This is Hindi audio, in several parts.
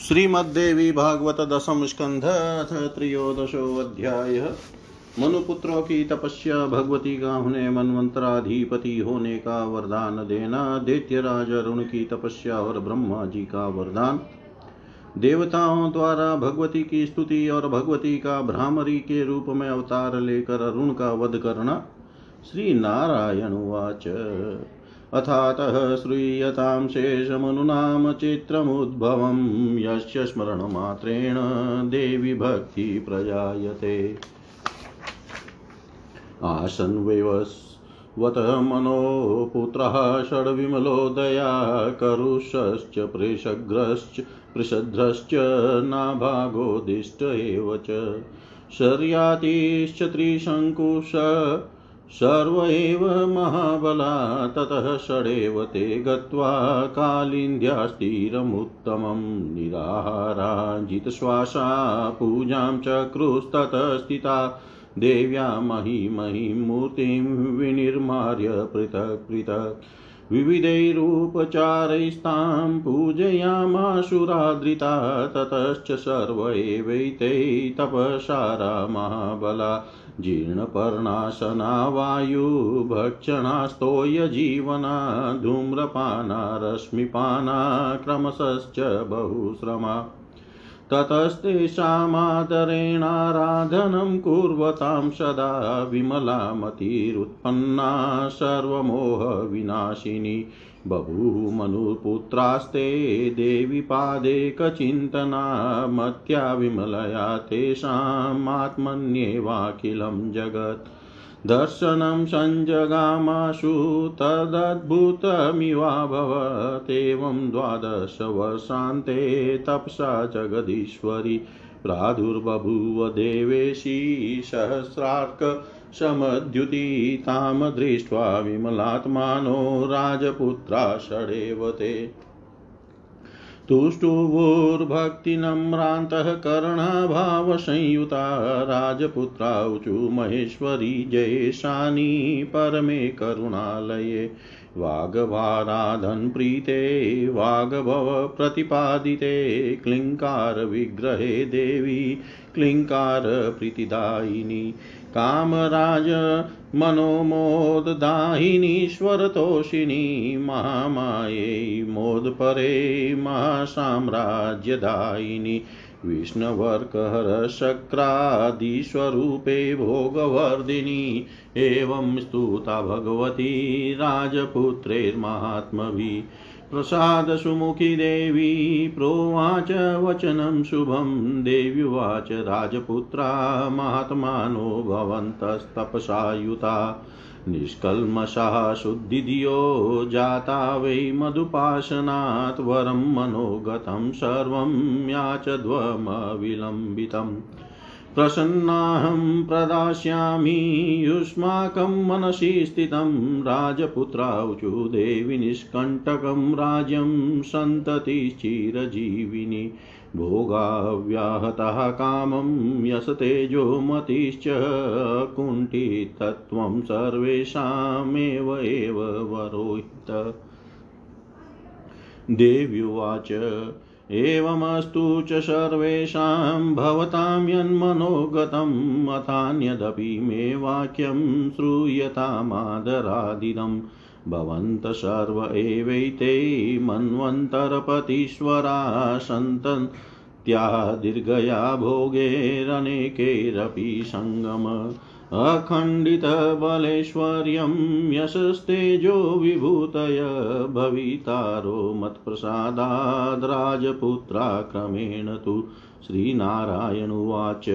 श्रीमद्देवी भागवत दशम स्कंध, अथ त्रयोदशोऽध्याय मनुपुत्रों की तपस्या भगवती का उन्हें मनवंतराधिपति होने का वरदान देना दैत्य राज अरुण की तपस्या और ब्रह्मा जी का वरदान। देवताओं द्वारा भगवती की स्तुति और भगवती का भ्रामरी के रूप में अवतार लेकर अरुण का वध करना, श्री नारायण उवाच अथातः श्रूयतां शेषमनुनाम चित्रमुद्भवं, यस्य स्मरणमात्रेण देवी भक्ति प्रजायते। आसन्वेवस्वत मनो पुत्रः षड्विमलोदया करुषश्च प्रेषग्रश्च पृषध्रश्च नाभागोदिष्ट एव च। शर्यातिश्च त्रिशङ्कुश सर्व एव महाबला, ततः षडेव ते गत्वा कालिन्द्यास्तीरमुत्तमं निराहाराजितश्वासा पूजां चक्रुस्ततः स्थिता, देव्या महीमहीं मूर्तिं विनिर्मार्य पृथक् पृथक् विविधैरूपचारैस्तां पूजयामाशुरादृता ततश्च सर्व एवैते तपसारा महाबला। जीर्णपर्णाशना वायुभक्षणास्तोयजीवना धूम्रपाना रश्मिपाना क्रमशश्च बहुश्रमा ततस्तेषामादरेणाराधनं कुर्वतां सदा विमलामतिरुत्पन्ना सर्वमोहविनाशिनी। बभूवमनुपुत्रास्ते देवि पादेकचिन्तना मत्या विमलया तेषामात्मन्येवाखिलं जगत्। दर्शनं सञ्जगामाशु तदद्भुतमिवाभवत्। द्वादशवर्षान्ते तपसा जगदीश्वरी। प्रादुर्बभूव देवेशी सहस्रार्क तां दृष्ट्वा विमलात्मानो राजपुत्रा षडेव ते। तुष्टुवुर्भक्तिनम्रान्तः कर्णाभावसंयुता राजपुत्रा ऊचु महेश्वरी जयेशानी परमे करुणालये वागवाराधनप्रीते वागभव प्रतिपादिते क्लिङ्कारविग्रहे देवी क्लिङ्कारप्रीतिदायिनी कामराज मनोमोददायिनीश्वरतोषिणी महामायै मोदपरे महासाम्राज्यदायिनी विष्णवर्कहरशक्रादिस्वरूपे भोगवर्धिनी। एवं स्तुता भगवती राजपुत्रैर्माहात्मभिः प्रसादसुमुखी देवी प्रोवाच वचनं शुभं। देव्युवाच राजपुत्रा, महात्मानो भवन्तस्तपसायुता। निष्कल्मषाः शुद्धिधियो, जाता वै मधुपाशनात्, वरं मनोगतं सर्वं याचध्वमविलम्बितम् प्रसन्नाहं प्रदास्यामि युष्माकं मनसि स्थितं राजपुत्राऊचु देवि निष्कण्टकं राज्यं सन्ततिश्चिरजीविनी भोगाव्याहतः कामं यशतेजोमतिश्च कुण्ठितत्वं सर्वेषामेव एव वरोहित। देव्युवाच एवमस्तु च सर्वेषां भवतां यन्मनोगतम् अथान्यदपि मे वाक्यं श्रूयतामादरादिदम्। भवन्त सर्व एवैते मन्वन्तरपतीश्वरा सन्तत्या दीर्घया भोगैरनेकैरपि सङ्गम अखण्डितबलेश्वर्यं यशस्तेजो विभूतय भवितारो मत्प्रसादाद्राजपुत्रा क्रमेण तु श्रीनारायण उवाच।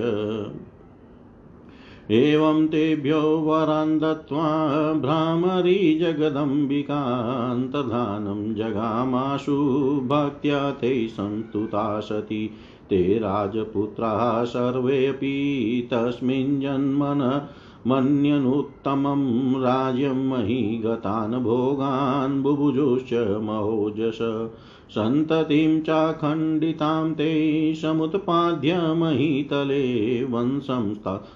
एवं तेभ्यो वरान् दत्त्वा भ्रामरी जगदम्बिकान्तर्धानं जगामाशु भक्त्या ते संस्तुता सती ते राजपुत्राः सर्वेऽपि तस्मिन् जन्मन मन्यनुत्तमं राज्यं मही गतान् भोगान् बुभुजुश्च महोजश। सन्ततिं चाखण्डितां ते समुत्पाद्य महीतले वंशं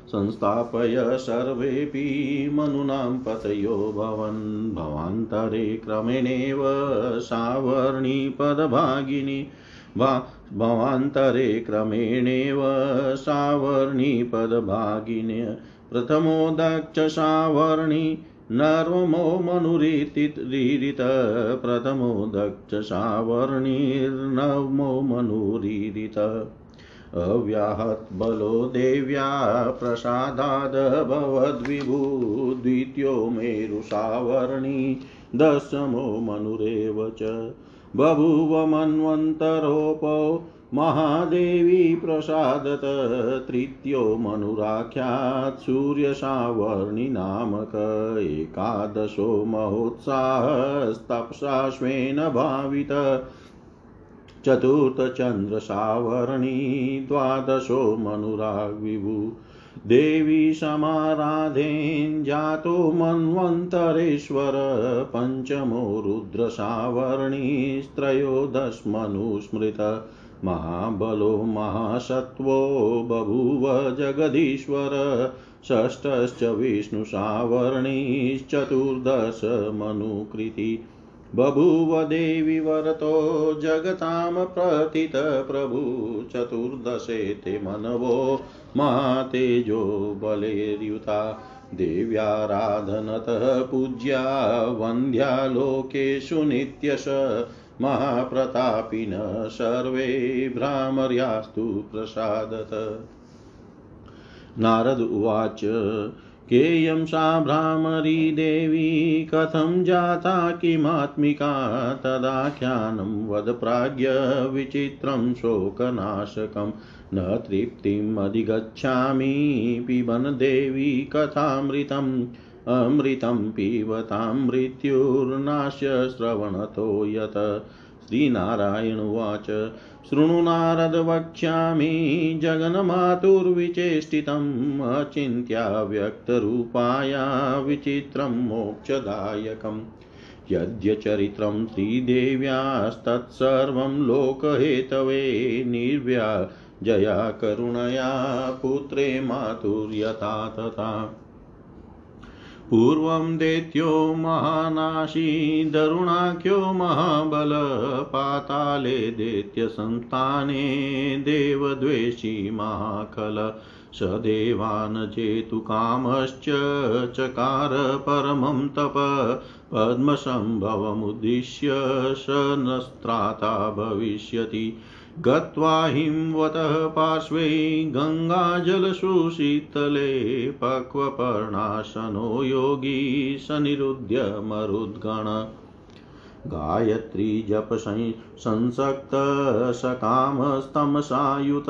संस्थापय सर्वेऽपि मनुनां पतयो भवन्। भवान्तरे क्रमेणेव सावर्णि पदभागिनी भवान्तरे क्रमेणेव सावर्णीपदभागिन्य प्रथमो दक्ष सावर्णी नर्मो मनुरीरित प्रथमो दक्ष सावर्णिर्नवमो मनुरीरित। अव्याहतबलो देव्या प्रसादादभवद्विभू द्वितीयो मेरुसावर्णी दशमो मनुरेव च। बभूव मन्वन्तरोपो महादेवी प्रसादत, तृतीयो मनुराख्यात् सूर्यसावर्णिनामक, एकादशो महोत्साहस्तप्साश्वेन भावित चतुर्थचन्द्रसावर्णी द्वादशो मनुराग्विभु, देवी समाराधेञ्जातो मन्वन्तरेश्वर, पञ्चमो रुद्रसावर्णिस्त्रयोदशमनुस्मृत महाबलो महासत्त्वो बभूव जगदीश्वर, षष्ठश्च विष्णुसावर्णिश्चतुर्दश मनुकृति। बभूव देवी वरतो जगतां प्रथित प्रभु, चतुर्दशे ते मनवो महातेजो बलेर्युता। देव्याराधनतः पूज्या, वन्द्या नित्यश। महाप्रतापिन सर्वे भ्रामर्यास्तु प्रसादत। नारद उवाच, केयं सा भ्रामरी देवी, कथं जाता किमात्मिका तदाख्यानं वद प्राज्ञ विचित्रं शोकनाशकं। न तृप्तिम् पिबन देवी कथामृतम्। अमृतं पिबतां मृत्युर्नाश्य श्रवणतो यत्। श्रीनारायण उवाच। शृणु नारद वक्ष्यामि। जगन्मातुर्विचेष्टितम् अचिन्त्या व्यक्तरूपाया विचित्रं मोक्षदायकम् यद्यचरित्रं श्रीदेव्यास्तत्सर्वं लोकहेतवे निर्व्या। जया करुणया पुत्रे मातुर्यथा तथा। पूर्वं दैत्यो महानाशी, दरुणाख्यो महाबल, पाताले देवद्वेषी महाखल। स देवान् चेतुकामश्च चकार परमं तप। पद्मसम्भवमुद्दिश्य स नस्त्राता भविष्यति। गत्वा हिंवतः पार्श्वे गङ्गाजलसुशीतले पक्वपर्णाशनो योगी सनिरुध्य मरुद्गण। गायत्री जप संसक्त सकामस्तमसायुत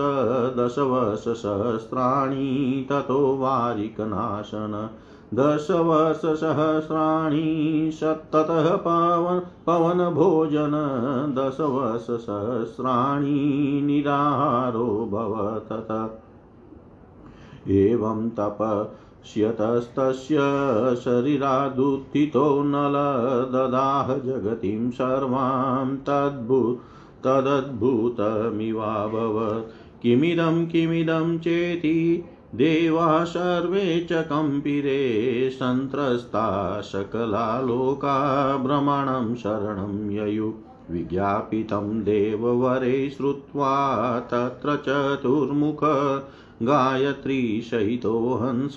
दशवर्षसहस्राणि ततो वारिकनाशन। दशवर्षसहस्राणि सत्ततः पवन पवनभोजन दशवर्षसहस्राणि निराहारो भवतत। एवं तपस्यतस्तस्य शरीरादुत्थितो नल ददाह जगतिं सर्वां तद्भू, तदद्भुतमिवाभवत्। किमिदं किमिदं चेति देवा सर्वे च कम्पिरे सन्त्रस्ता सकला लोका भ्रमणं शरणं ययु। विज्ञापितं देववरे श्रुत्वा तत्र चतुर्मुख गायत्रीसहितो हंस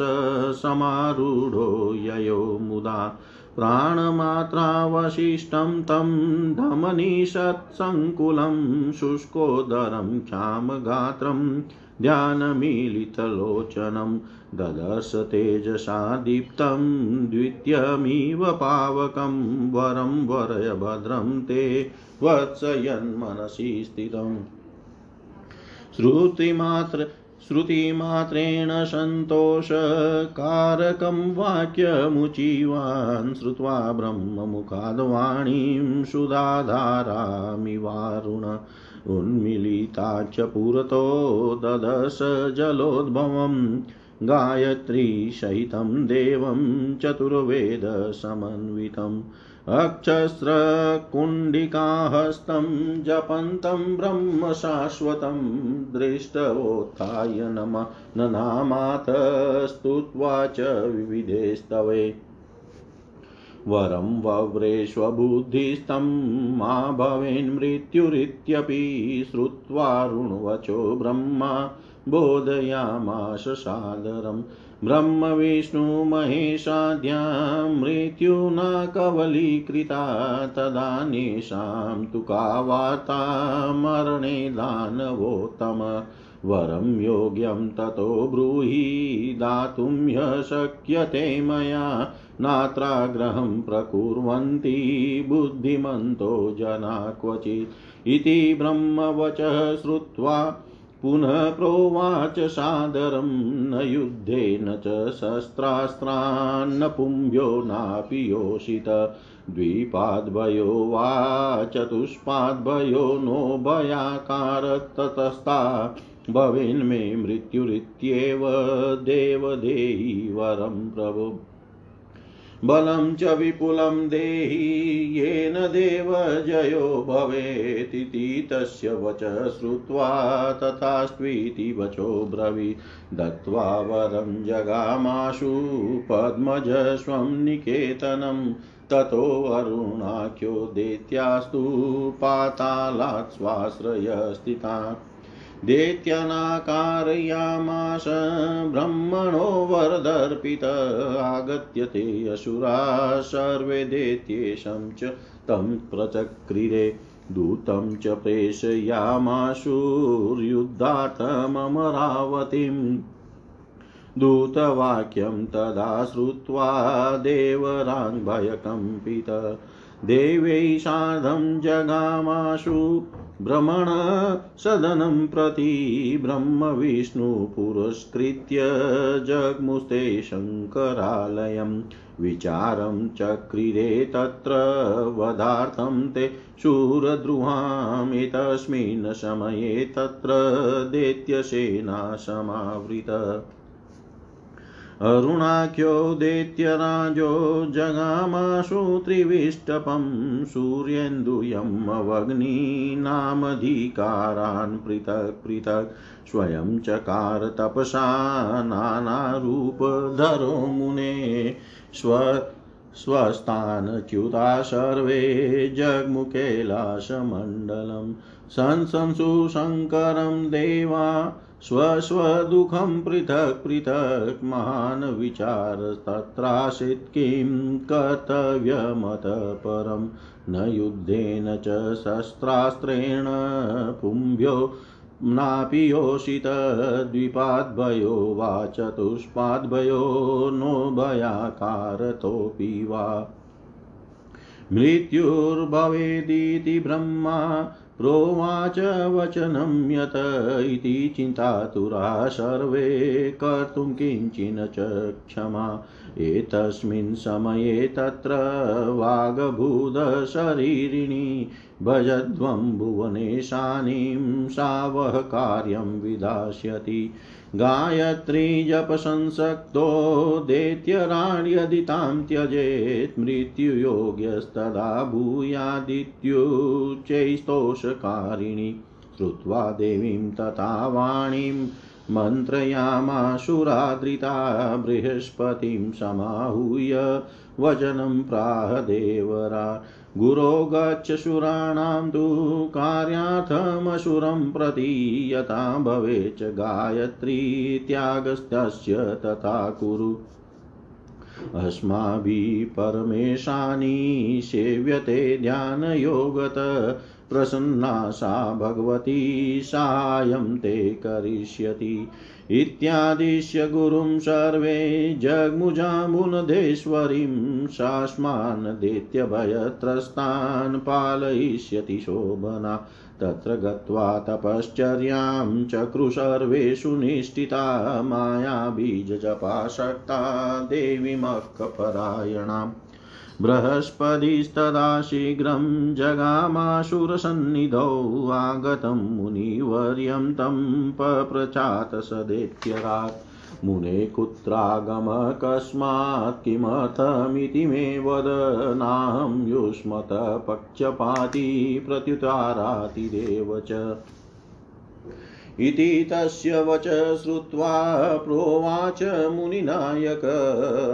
समारूढो ययो मुदा। प्राणमात्रावशिष्टं तं धमनिषत्सङ्कुलं शुष्कोदरं क्षामगात्रम् ध्यानमीलितलोचनं ददर्श तेजसा दीप्तं द्वितीयमिव पावकं वरं वरय भद्रं ते वत्सयन्मनसि स्थितम् श्रुतिमात्र श्रुतिमात्रेण सन्तोषकारकं वाक्यमुचीवान् श्रुत्वा ब्रह्ममुखाद्वाणीं सुधाधारामिवारुण उन्मीलिता च पुरतो ददश जलोद्भवम् गायत्रीसहितं देवं चतुर्वेदसमन्वितम् अक्षस्रकुण्डिकाहस्तं जपन्तं ब्रह्म शाश्वतं दृष्टवोत्थाय नम। ननामात स्तुत्वा च विविधे स्तवे वरं वव्रेष्वबुद्धिस्तं मा भवेन्मृत्युरित्यपि श्रुत्वारुणवचो ब्रह्मा, बोधयामाश सादरम् ब्रह्मविष्णुमहेशाद्यां मृत्युना कवलीकृता तदानीशां तु का वार्ता मरणे दानवोत्तम। वरं योग्यं ततो ब्रूहि दातुं ह्य शक्यते मया। नात्राग्रहं प्रकुर्वन्ति बुद्धिमन्तो जना क्वचित्। इति ब्रह्मवचः श्रुत्वा पुनः प्रोवाच सादरं न युद्धेन च शस्त्रास्त्रान्न पुंभ्यो नापि योषित। द्विपाद्भयो वा चतुष्पाद्भयो नो भयाकारततस्ता। भवेन्मे मृत्युरित्येव देवदेयी वरं प्रभु। बलं च विपुलं देहि, येन देवजयो भवेतिति तस्य वच श्रुत्वा तथास्त्वीति वचो ब्रवीत् दत्त्वा वरं जगामाशु पद्मजस्वं निकेतनं। ततोऽरुणाख्यो दैत्यास्तु पातालात् स्वाश्रयस्थिता दैत्यनाकारयामाश ब्रह्मणो वरदर्पित। आगत्य ते असुरा सर्वे दैत्येशं च तं प्रचक्रिरे। दूतं च प्रेषयामाशुर्युद्धार्थममरावतीम् दूतवाक्यं तदा श्रुत्वा देवराङ्भयकम्पित। देवै सार्धं जगामाशु भ्रमण सदनं प्रति ब्रह्मविष्णुपुरस्कृत्य जग्मुस्ते शङ्करालयं। विचारं चक्रिरे तत्र वधार्थं ते शूरद्रुहामेतस्मिन् समये तत्र दैत्यसेना समावृत। अरुणाख्यो दैत्यराजो जगामाशु त्रिविष्टपं सूर्येन्दुयमवग्नीनामधिकारान् पृथक् पृथक् स्वयं चकार तपसा नानारूपधरो मुने स्व स्वस्थानच्युता सर्वे जग्मुकैलासमण्डलं संसंसु शङ्करं देवा स्वस्वदुःखं पृथक् पृथक् महान् विचारस्तत्रासीत् किं कर्तव्यमत परं न युद्धेन च शस्त्रास्त्रेण पुंभ्यो नापि योषित द्विपाद्भयो वा चतुष्पाद्भयो नो भयाकारतोऽपि वा। मृत्युर्भवेदिति ब्रह्मा प्रोवाच वचनं यत इति चिन्तातुरा सर्वे कर्तुं किञ्चिन च क्षमा। एतस्मिन् समये तत्र वागभूतशरीरिणी भजध्वं भुवनेशानीं सा वः कार्यं विधास्यति गायत्री जपसंसक्तो दैत्यराण्यदितां त्यजेत् मृत्युयोग्यस्तदा भूयादित्युच्चैस्तोषकारिणि। श्रुत्वा देवीं तथा वाणीं मन्त्रयामाशुरादृता बृहस्पतिं समाहूय वचनं प्राह देवरा। गुरो गच्छ शूराणां तु कार्यार्थमसुरं प्रति यथा भवेच्च गायत्री त्यागस्तस्य तथा कुरु। अस्माभिः परमेशानी सेव्यते ध्यानयोगत प्रसन्ना सा भगवती, सायं ते करिष्यति। इत्यादिश्य गुरुं सर्वे जग्मुजामुनधेश्वरीं सास्मान् दैत्यभयत्रस्तान् पालयिष्यति शोभना। तत्र गत्वा तपश्चर्यां चक्रु सर्वेषु निष्ठिता, मायाबीजजपाशक्ता देवीमक्कपरायणाम् बृहस्पतिस्तदा शीघ्रं जगामाशुरसन्निधौ आगतं मुनिवर्यं तं पप्रचात सदेत्यरात् मुने कुत्रागमकस्मात् किमर्थमिति मे वद, नाहं युष्मतपक्षपाती प्रत्युतारातिरेव च। इति तस्य वच श्रुत्वा प्रोवाच मुनिनायक,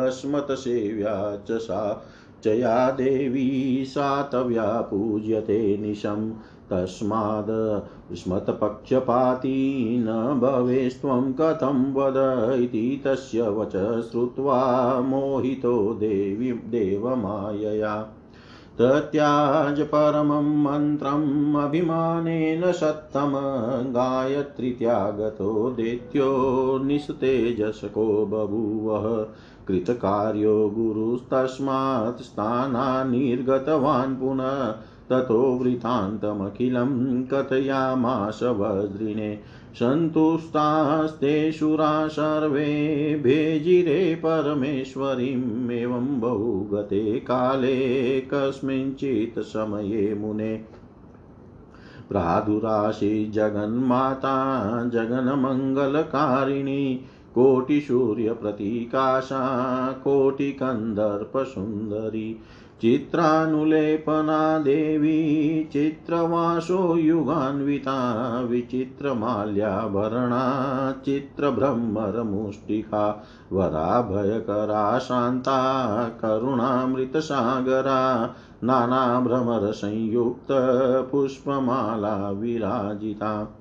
अस्मत्सेव्या च सा च या देवी सातव्या पूज्यते निशम् तस्माद् स्मत्पक्षपाती न भवेस्त्वं कथं वद इति तस्य वच श्रुत्वा मोहितो देवी देवमायया। तत्याज परमं मन्त्रम् सत्तम गायत्रीत्यागतो दैत्यो निस्तेजसको बभूवः। कृतकार्यो गुरुस्तस्मात् स्थानान्निर्गतवान् पुनः ततो वृतान्तमखिलं कथयामास वज्रिणे। सन्तुष्टास्ते शुरा सर्वे भेजिरे परमेश्वरीम् एवं बहुगते काले कस्मिंश्चित् समये मुने। प्रादुराशि जगन्माता जगन्मङ्गलकारिणी कोटिसूर्यप्रतीकाशा कोटिकन्दर्पसुन्दरी चित्रानुलेपना देवी चित्रवासो युगान्विता विचित्रमाल्याभरणा चित्रभ्रमरमुष्टिका वराभयकरा शान्ता करुणामृतसागरा नानाभ्रमरसंयुक्तपुष्पमाला विराजिता।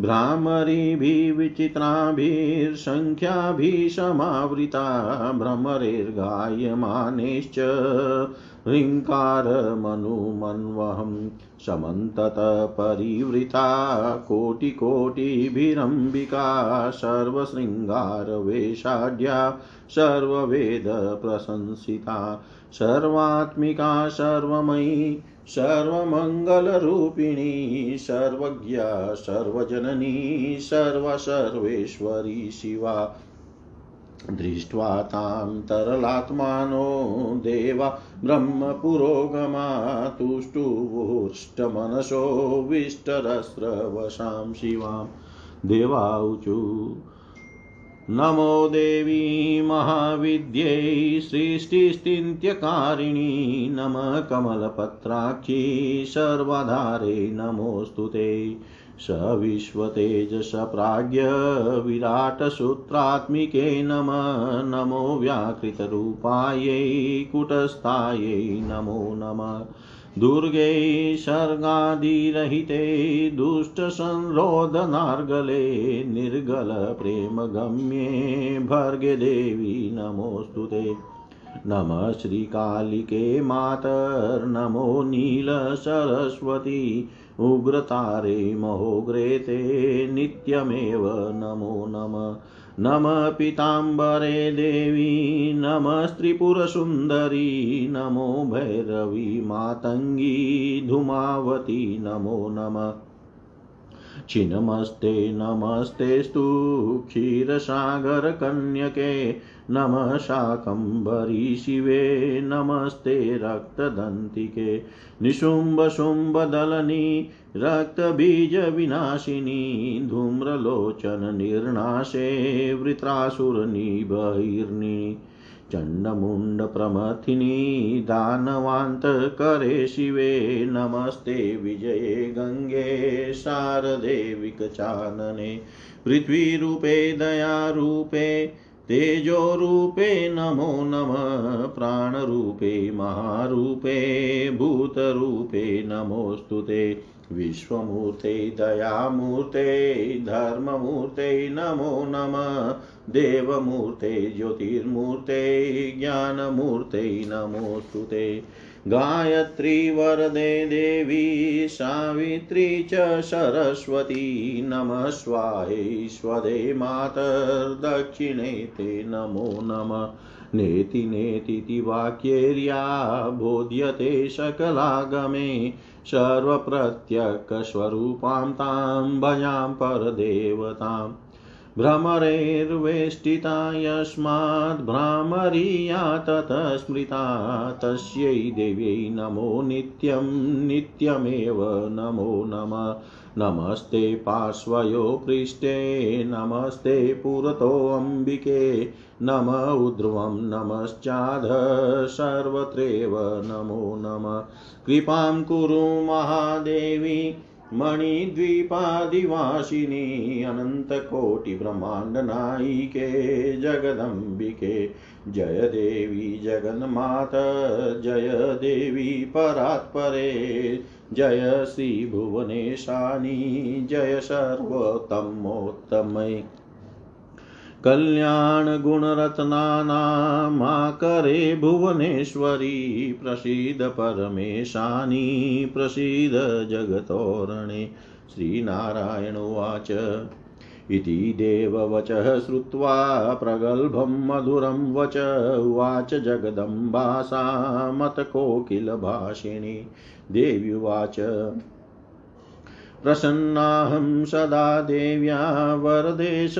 भ्रामरीभिर्विचित्राभिर्सङ्ख्याभिः समावृता भ्रमरेर्गायमानेश्च ह्रीङ्कारमनुमन्वहं समन्ततपरिवृता कोटिकोटिभिरम्बिका सर्वशृङ्गारवेषाढ्या सर्ववेदप्रशंसिता सर्वात्मिका सर्वमयी सर्वमङ्गलरूपिणी सर्वज्ञा सर्वजननी सर्वसर्वेश्वरी शिवा। दृष्ट्वा तां तरलात्मानो देवा ब्रह्मपुरोगमा तुष्टुवुष्टमनसो विष्टरस्रवशां शिवां। देवाऊचु नमो देवी महाविद्यै सृष्टिस्थित्यकारिणी नमः कमलपत्राक्षी सर्वाधारे नमोऽस्तु ते। स विश्वतेजसप्राज्ञ विराटसूत्रात्मिके नम नमो व्याकृतरूपायै कुटस्थायै नमो नमः। दुर्गे सर्गादिरहिते दुष्टसंरोधनार्गले निर्गलप्रेमगम्ये भर्गे देवी नमोऽस्तु ते। नमः श्रीकालिके मातर्नमो नीलसरस्वती उग्रतारे महोग्रे ते नित्यमेव नमो नमः। नमः पीताम्बरे देवी नमस्त्रिपुरसुन्दरी नमो भैरवी मातङ्गी, धूमावती, नमो नमः। छिन्नमस्ते नमस्तेस्तु क्षीरसागरकन्यके नमः शाकम्भरी शिवे, नमस्ते रक्तदन्तिके। निशुम्भशुम्भदलनी रक्तबीजविनाशिनी धूम्रलोचननिर्नाशे वृत्रासुरनिबहिर्नि। चण्डमुण्डप्रमथिनी दानवान्तकरे शिवे, नमस्ते विजये गङ्गे शारदेविकचानने पृथ्वीरूपे दयारूपे तेजोरूपे नमो नमः, प्राणरूपे, महारूपे, भूतरूपे, नमोऽस्तु ते। विश्वमूर्ते, दयामूर्ते, धर्ममूर्ते, नमो नम। देवमूर्ते, ज्योतिर्मूर्ते, ज्ञानमूर्ते, नमोऽस्तु ते। गायत्री वरदे देवी सावित्री च सरस्वती, नमः स्वाहेश्वरे मातर्दक्षिणे ते नमो नमः। नेति नेतीति वाक्येर्या बोध्यते सकलागमे सर्वप्रत्यकस्वरूपां तां भजां परदेवताम्। भ्रमरेर्वेष्टिता यस्माद्भ्रामरीया ततः स्मृता तस्यै देव्यै नमो नित्यं नित्यमेव नमो नमः। नमस्ते पार्श्वयो पृष्ठे, नमस्ते पुरतोऽम्बिके नम ऊर्ध्वं नमश्चाध सर्वत्रैव नमो नमः। कृपां कुरु महादेवी मणिद्वीपादिवासिनी अनन्तकोटिब्रह्माण्डनायिके जगदम्बिके। जय देवी जगन्मात जय देवी परात्परे। जय श्रीभुवनेशानी जय सर्वोत्तमोत्तमै। कल्याणगुणरत्नानामाकरे भुवनेश्वरी, प्रसीद परमेशानी, प्रसीद जगतोरणे। श्रीनारायण उवाच। इति देववचः श्रुत्वा प्रगल्भं मधुरं वच। उवाच जगदम्बा सा मतकोकिलभाषिणी। देव्युवाच। प्रसन्नाहं सदा देव्या वरदेशशिखामणि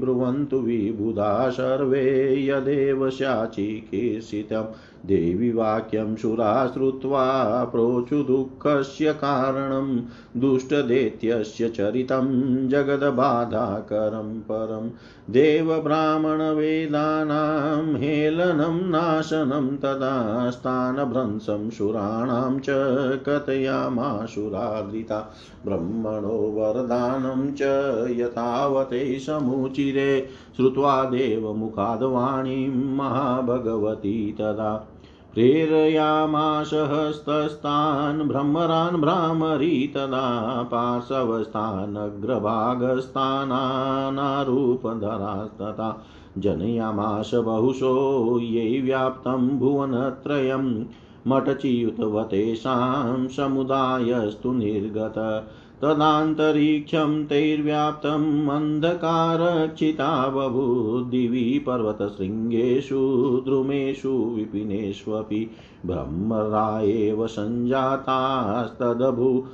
ब्रुवन्तु विबुधा सर्वे यदेव शाचिकीर्षितं देवी वाक्यं सुरा श्रुत्वा प्रोचु दुःखस्य कारणं, दुष्टदैत्यस्य चरितं, जगद्बाधाकरं परं। देवब्राह्मणवेदानां हेलनं, नाशनं, तदा स्थानभ्रंशं सुराणां च कथयामाशुरादृता ब्रह्मणो वरदानं च यथावते समुचिरे, श्रुत्वा देवमुखाद्वाणीं महाभगवती तदा। प्रेरयामास हस्तस्तान् भ्रमरान् भ्रामरी तदा पार्श्वस्थानग्रभागस्थानारूपधरास्तथा जनयामास बहुशो ये व्याप्तं भुवनत्रयं मठचियुतवतेषां समुदायस्तु निर्गत। तदान्तरिक्षं तैर्व्याप्तम् अन्धकारक्षिता बभूद्दिवि पर्वतशृङ्गेषु द्रुमेषु विपिनेष्वपि ब्रह्मरा एव सञ्जातास्तदभू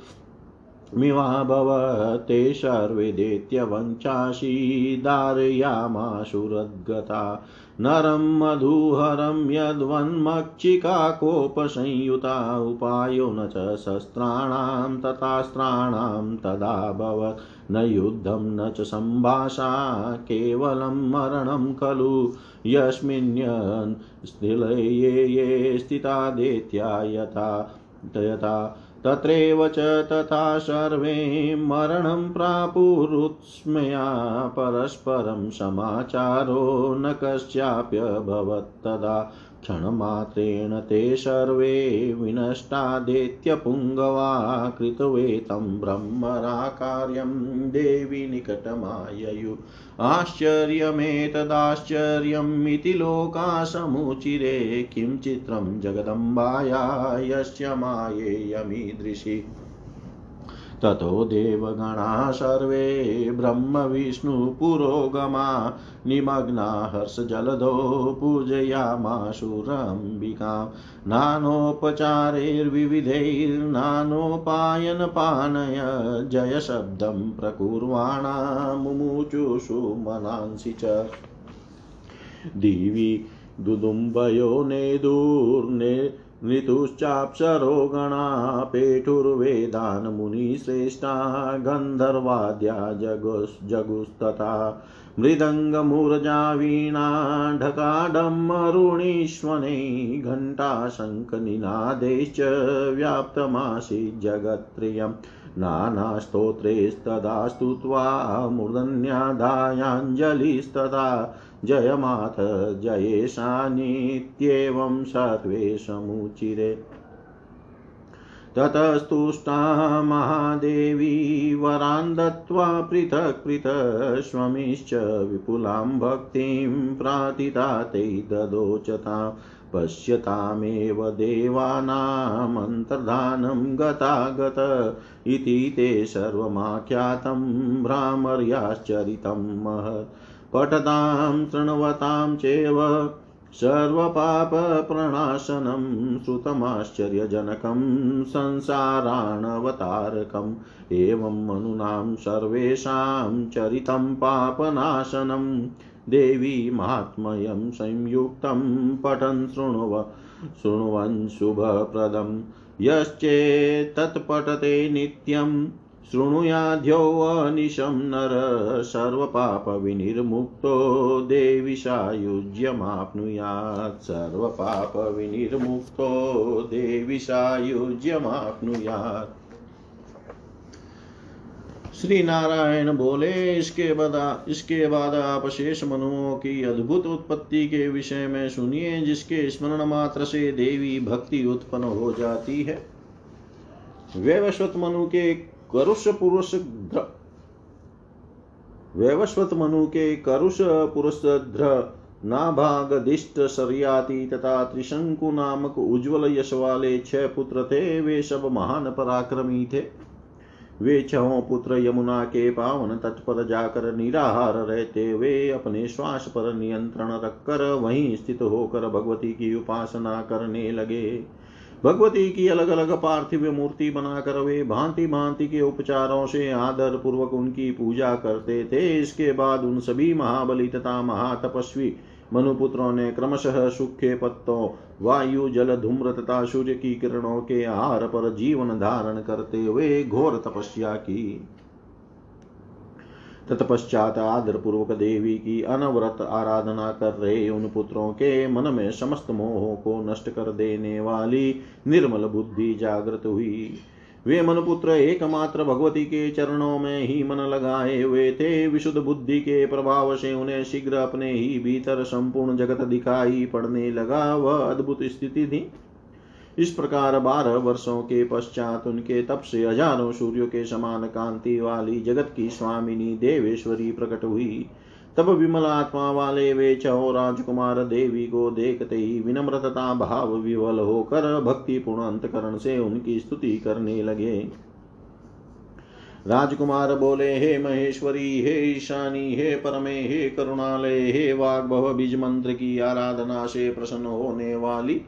मिवाभवत् ते सर्वे दैत्यवञ्चाशी, धारयामाशुरद्गता। नरं मधुहरं यद्वन्मक्षिकाकोपसंयुता उपायो न च शस्त्राणां तथास्त्राणां तदाभवत् न युद्धं न च सम्भाषा, केवलं मरणं खलु। यस्मिन् स्थिलये ये स्थिता दैत्या यथा यथा तत्रैव च तथा सर्वे मरणं प्रापुरुत्स्मया परस्परं समाचारो न कस्याप्यभवत्तदा। क्षणमात्रेण ते सर्वे विनष्टादेत्यपुङ्गवा कृतवेतं ब्रह्मराकार्यं देवि निकटमाययु। आश्चर्यमेतदाश्चर्यमिति लोकासमुचिरे किं चित्रं जगदम्बाया यस्य मायेयमीदृशि। ततो देवगणा सर्वे ब्रह्मविष्णुपुरोगमा निमग्ना हर्षजलधो पूजयामाशुरम्बिकां नानोपचारैर्विविधैर्नानोपायनपानय जयशब्दं प्रकुर्वाणा मुमुचुषु मनांसि च। दिवि दुदुम्बयो नेदुर्ने ऋतुश्चाप्सरो गणा पेठुर्वेदान् मुनिश्रेष्ठा गन्धर्वाद्या जगुस् जगुस्तथा मृदङ्गमूर्जावीणा ढकाडमरुणीष्वने घण्टाशङ्खनिनादैश्च व्याप्तमासीत् जगत्त्रयम् नानास्तोत्रैस्तदा स्तुत्वा मूर्धन्यादायाञ्जलिस्तदा जयमाथ, जयेशानित्येवं सर्वे समुचिरे। ततस्तुष्टा महादेवी वरान् दत्त्वा पृथक् पृथक् विपुलां भक्तिं प्रातिता ते ददोचतां। पश्यतामेव देवानामन्तर्धानं गतागत इति ते सर्वमाख्यातं भ्रामर्याश्चरितं महत्। पठतां शृण्वतां चैव सर्वपापप्रणाशनं श्रुतमाश्चर्यजनकं संसाराणवतारकम् एवं मनुनां सर्वेषां चरितं पापनाशनं। देवी महात्म्यं संयुक्तं पठन् शृण्व, शृण्वन् शुभप्रदं। यश्चेत्तत्पठते नित्यं शृणुयाद्योऽनिशं नर सर्वपापविनिर्मुक्तो देवि सायुज्यमाप्नुयात्। सर्वपापविनिर्मुक्तो देवि सायुज्यमाप्नुयात्। श्री नारायण बोले, इसके बाद इसके बाद आप शेष मनुओं की अद्भुत उत्पत्ति के विषय में सुनिए, जिसके स्मरण मात्र से देवी भक्ति उत्पन्न हो जाती है। वैवस्वत मनु के करुष पुरुष वैवस्वत मनु के करुष पुरुष ध्र नाभाग दिष्ट सरयाति तथा त्रिशंकु नामक उज्ज्वल यश वाले छह पुत्र थे, वे सब महान पराक्रमी थे। वे छहों पुत्र यमुना के पावन तट पर जाकर निराहार रहते, वे अपने श्वास पर नियंत्रण रखकर वहीं स्थित होकर भगवती की उपासना करने लगे। भगवती की अलग अलग पार्थिव मूर्ति बनाकर वे भांति भांति के उपचारों से आदर पूर्वक उनकी पूजा करते थे। इसके बाद उन सभी महाबली तथा महातपस्वी मनुपुत्रों ने क्रमशः सूखे पत्तों, वायु, जल, धूम्र तथा सूर्य की किरणों के आहार पर जीवन धारण करते हुए घोर तपस्या की। तत्पश्चात आदर पूर्वक देवी की अनवरत आराधना कर रहे उन पुत्रों के मन में समस्त मोहों को नष्ट कर देने वाली निर्मल बुद्धि जागृत हुई। वे मनुपुत्र एकमात्र भगवती के चरणों में ही मन लगाए हुए थे। विशुद्ध बुद्धि के प्रभाव से उन्हें शीघ्र अपने ही भीतर संपूर्ण जगत दिखाई पड़ने लगा। वह अद्भुत स्थिति थी। इस प्रकार बारह वर्षों के पश्चात उनके तप से हज़ारों सूर्यों के समान कांति वाली जगत की स्वामिनी देवेश्वरी प्रकट हुई। तब विमल आत्मा वाले वे चौ राजकुमार देवी को देखते ही विनम्रता भाव विवल होकर भक्तिपूर्ण अंतकरण से उनकी स्तुति करने लगे। राजकुमार बोले, हे महेश्वरी, हे ईशानी, हे परमे, हे करुणालय, हे वाग्भव, बीज मंत्र की आराधना से प्रसन्न होने वाली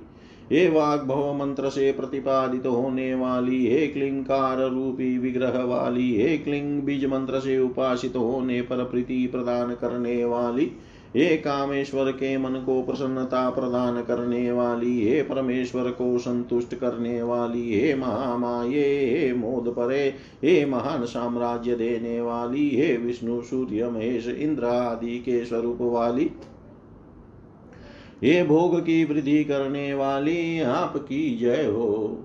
हे भव मंत्र से प्रतिपादित होने वाली, हे क्लिंकार रूपी विग्रह वाली हे क्लिंग बीज मंत्र से उपासित होने पर प्रीति प्रदान करने वाली, हे कामेश्वर के मन को प्रसन्नता प्रदान करने वाली, हे परमेश्वर को संतुष्ट करने वाली, हे महामाये, हे मोद परे, हे महान साम्राज्य देने वाली, हे विष्णु, सूर्य, महेश, इंद्र आदि के स्वरूप वाली हे भोग की वृद्धि करने वाली आपकी जय हो।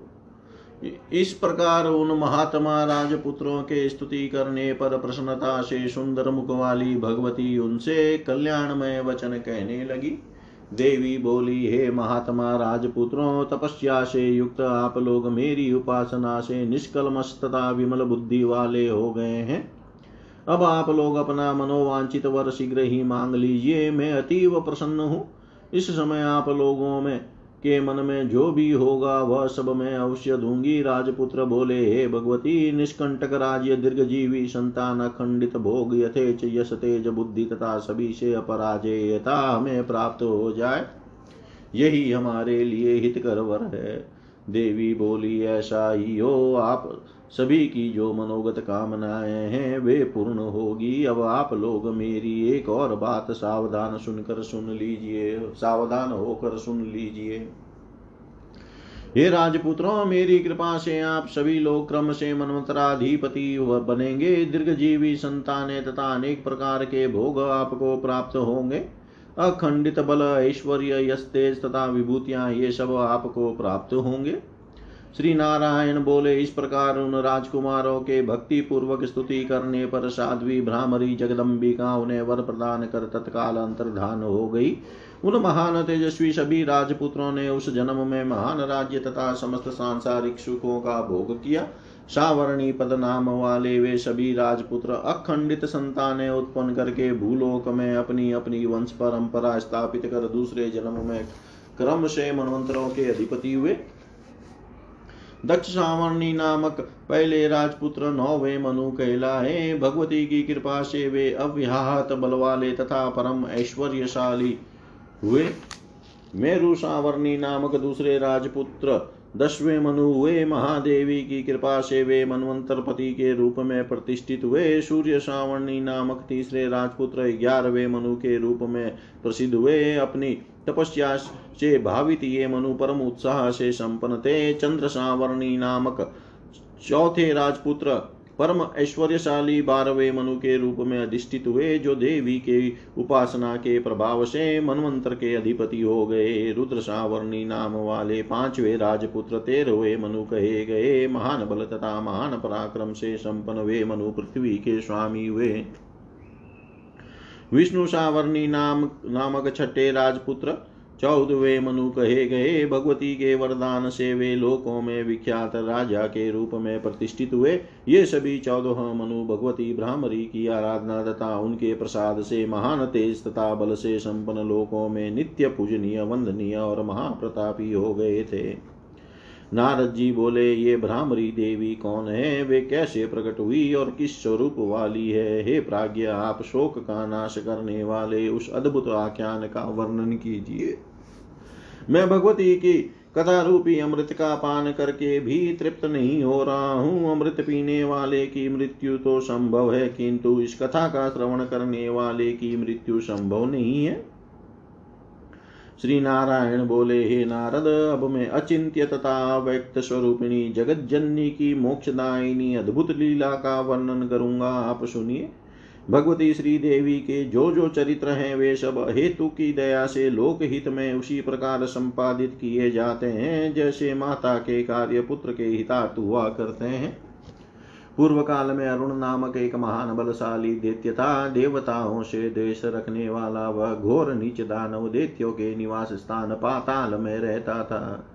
इस प्रकार उन महात्मा राजपुत्रों के स्तुति करने पर प्रसन्नता से सुंदर मुख वाली भगवती उनसे कल्याणमय वचन कहने लगी। देवी बोली, हे महात्मा राजपुत्रों, तपस्या से युक्त आप लोग मेरी उपासना से निष्कलमश तथा विमल बुद्धि वाले हो गए हैं। अब आप लोग अपना मनोवांचित वर शीघ्र ही मांग लीजिए, मैं अतीव प्रसन्न हूँ। इस समय आप लोगों में, के मन में जो भी होगा, वह सब मैं अवश्य दूँगी। राजपुत्र बोले, हे भगवती, निष्कंटक राज्य, दीर्घजीवी संतान, अखंडित भोग, यथेच यश, तेज बुद्धि तथा सभी से अपराजयता हमें प्राप्त हो जाए। यही हमारे लिए हितकर वर है। देवी बोली, ऐसा ही हो, आप सभी की जो मनोगत कामनाएँ हैं, वे पूर्ण होगी। अब आप लोग मेरी एक और बात सावधान सुनकर सुन लीजिए, सावधान होकर सुन लीजिए। हे राजपुत्रों, मेरी कृपा से आप सभी लोग क्रम से मनमंत्राधिपति बनेंगे। दीर्घजीवी संतानें तथा अनेक प्रकार के भोग आपको प्राप्त होंगे। अखंडित बल, ऐश्वर्य यस्तेज तथा विभूतियाँ, ये सब आपको प्राप्त होंगे। श्री नारायण बोले, इस प्रकार उन राजकुमारों के भक्ति पूर्वक स्तुति करने पर साध्वी भ्रामरी जगदम्बिका उन्हें वर प्रदान कर तत्काल अंतर्धान हो गई। उन महान तेजस्वी सभी राजपुत्रों ने उस जन्म में महान राज्य तथा समस्त सांसारिक सुखों का भोग किया। सावरणी पद नाम वाले वे सभी राजपुत्र अखंडित संतानें उत्पन्न करके भूलोक में अपनी अपनी वंश परंपरा स्थापित कर दूसरे जन्म में क्रम से मनवंतरों के अधिपति हुए। दक्ष सावर्णी नामक पहले राजपुत्र नौवे मनु कहलाए। भगवती की कृपा से वे अव्याहत बल वाले तथा परम ऐश्वर्यशाली हुए। मेरु सावर्णी नामक दूसरे राजपुत्र दसवें मनु हुए। महादेवी की कृपा से वे मनवंतर पति के रूप में प्रतिष्ठित हुए। सूर्य सावर्णी नामक तीसरे राजपुत्र ग्यारहवें मनु के रूप में प्रसिद्ध हुए। अपनी तपस्या से भावित ये मनु परम उत्साह से संपन्न थे चंद्र सावर्णी नामक चौथे राजपुत्र परम ऐश्वर्यशाली बारहवें मनु के रूप में अधिष्ठित हुए, जो देवी के उपासना के प्रभाव से मनवंतर के अधिपति हो गए। रुद्र सावर्णी नाम वाले पांचवे राजपुत्र तेरहवे मनु कहे गए। महान बल तथा महान पराक्रम से संपन्न वे मनु पृथ्वी के स्वामी हुए। विष्णु सावर्णी नाम नामक छठे राजपुत्र चौदहवें मनु कहे गए, भगवती के वरदान से वे लोकों में विख्यात राजा के रूप में प्रतिष्ठित हुए। ये सभी चौदह मनु भगवती ब्राह्मरी की आराधना तथा उनके प्रसाद से महान तेज तथा बल से संपन्न लोकों में नित्य पूजनीय, वंदनीय और महाप्रतापी हो गए थे। नारद जी बोले, ये भ्रामरी देवी कौन है? वे कैसे प्रकट हुई और किस स्वरूप वाली है? हे प्राज्ञ, आप शोक का नाश करने वाले उस अद्भुत आख्यान का वर्णन कीजिए। मैं भगवती की कथा रूपी अमृत का पान करके भी तृप्त नहीं हो रहा हूँ। अमृत पीने वाले की मृत्यु तो संभव है, किंतु इस कथा का श्रवण करने वाले की मृत्यु संभव नहीं है। श्री नारायण बोले, हे नारद, अब मैं अचिंत्य तथा व्यक्त स्वरूपिणी जगत जननी की मोक्षदायिनी अद्भुत लीला का वर्णन करूँगा। आप सुनिए। भगवती श्री देवी के जो जो चरित्र हैं, वे सब हेतु की दया से लोकहित में उसी प्रकार संपादित किए जाते हैं, जैसे माता के कार्य पुत्र के हितार्थ हुआ करते हैं। पूर्व काल में अरुण नामक एक महान बलशाली दैत्य था देवताओं से देश रखने वाला वह घोर नीच दानव दैत्यों के निवास स्थान पाताल में रहता था।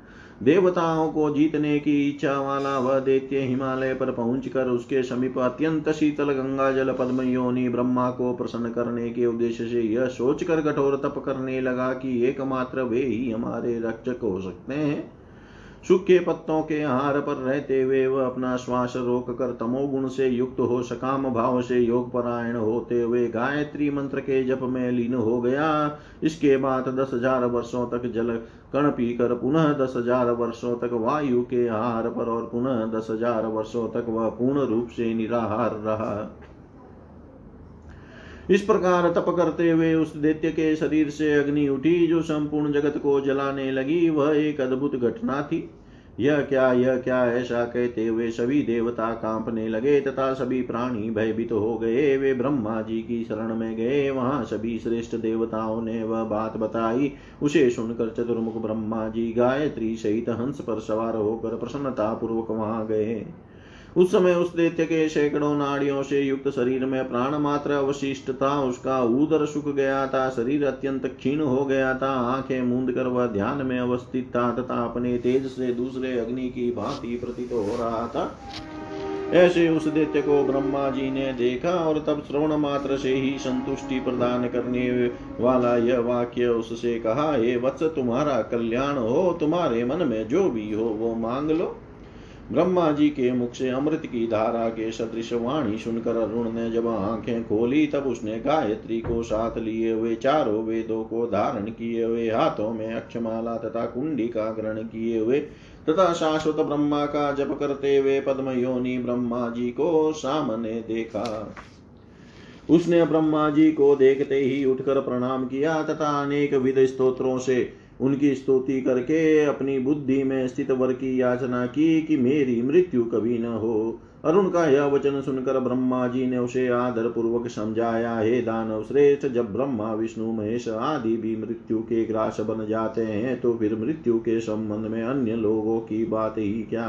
देवताओं को जीतने की इच्छा वाला वह दैत्य हिमालय पर पहुंचकर उसके समीप अत्यंत शीतल गंगा जल पद्म योनि ब्रह्मा को प्रसन्न करने के उद्देश्य से यह सोचकर कठोर तप करने लगा कि एकमात्र वे ही हमारे रक्षक हो सकते हैं। सूखे पत्तों के आहार पर रहते हुए वह अपना श्वास रोक कर तमोगुण से युक्त हो, सकाम भाव से योग परायण होते हुए गायत्री मंत्र के जप में लीन हो गया। इसके बाद दस हज़ार वर्षों तक जल कण पीकर पुनः दस हज़ार वर्षों तक वायु के आहार पर और पुनः दस हज़ार वर्षों तक वह पूर्ण रूप से निराहार रहा। इस प्रकार तप करते हुए उस दैत्य के शरीर से अग्नि उठी, जो संपूर्ण जगत को जलाने लगी, वह एक अद्भुत घटना थी। यह क्या यह क्या, ऐसा कहते हुए सभी देवता कांपने लगे, तथा सभी प्राणी भयभीत तो हो गए। वे ब्रह्मा जी की शरण में गए। वहाँ सभी श्रेष्ठ देवताओं ने वह बात बताई। उसे सुनकर चतुर्मुख ब्रह्मा जी गायत्री सहित हंस पर सवार होकर प्रसन्नता पूर्वक वहाँ गए। उस समय उस दैत्य के सैकड़ों नाड़ियों से युक्त शरीर में प्राण मात्र अवशिष्ट था। उसका उदर सुख गया था, शरीर अत्यंत क्षीण हो गया था। आँखें मूंद कर वह ध्यान में अवस्थित था तथा अपने तेज से दूसरे अग्नि की भांति प्रतीत हो रहा था। ऐसे उस दैत्य को ब्रह्मा जी ने देखा और तब श्रवण मात्र से ही संतुष्टि प्रदान करने वाला यह वाक्य उससे कहा, हे वत्स, तुम्हारा कल्याण हो, तुम्हारे मन में जो भी हो, वो मांग लो। ब्रह्मा जी के मुख से अमृत की धारा के सदृश वाणी सुनकर अरुण ने जब आँखें खोली, तब उसने गायत्री को साथ लिए हुए चारों वेदों को धारण किए हुए, हाथों में अक्षमाला तथा कुंडी का ग्रहण किए हुए, तथा शाश्वत ब्रह्मा का जप करते हुए पद्म योनि ब्रह्मा जी को सामने देखा। उसने ब्रह्मा जी को देखते ही उठकर प्रणाम किया तथा अनेक विध स्त्रोत्रों से उनकी स्तुति करके अपनी बुद्धि में स्थित वर की याचना की कि मेरी मृत्यु कभी न हो। अरुण का यह वचन सुनकर ब्रह्मा जी ने उसे आदर पूर्वक समझाया, हे दानव श्रेष्ठ, जब ब्रह्मा, विष्णु, महेश आदि भी मृत्यु के ग्रास बन जाते हैं तो फिर मृत्यु के संबंध में अन्य लोगों की बात ही क्या?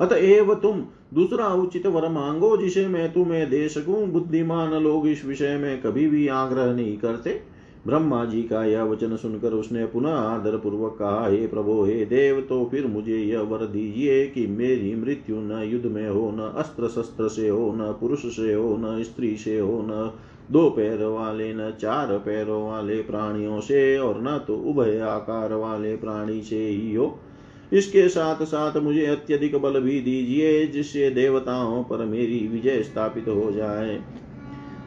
अतएव तुम दूसरा उचित वर मांगो, जिसे मैं तुम्हें दे सकूँ। बुद्धिमान लोग इस विषय में कभी भी आग्रह नहीं करते। ब्रह्मा जी का यह वचन सुनकर उसने पुनः आदर पूर्वक कहा, हे प्रभो, हे देव तो फिर मुझे यह वर दीजिए कि मेरी मृत्यु न युद्ध में हो, न अस्त्र शस्त्र से हो, न पुरुष से हो, न स्त्री से हो, न दो पैर वाले, न चार पैरों वाले प्राणियों से और न तो उभय आकार वाले प्राणी से ही हो। इसके साथ साथ मुझे अत्यधिक बल भी दीजिए जिससे देवताओं पर मेरी विजय स्थापित हो जाए।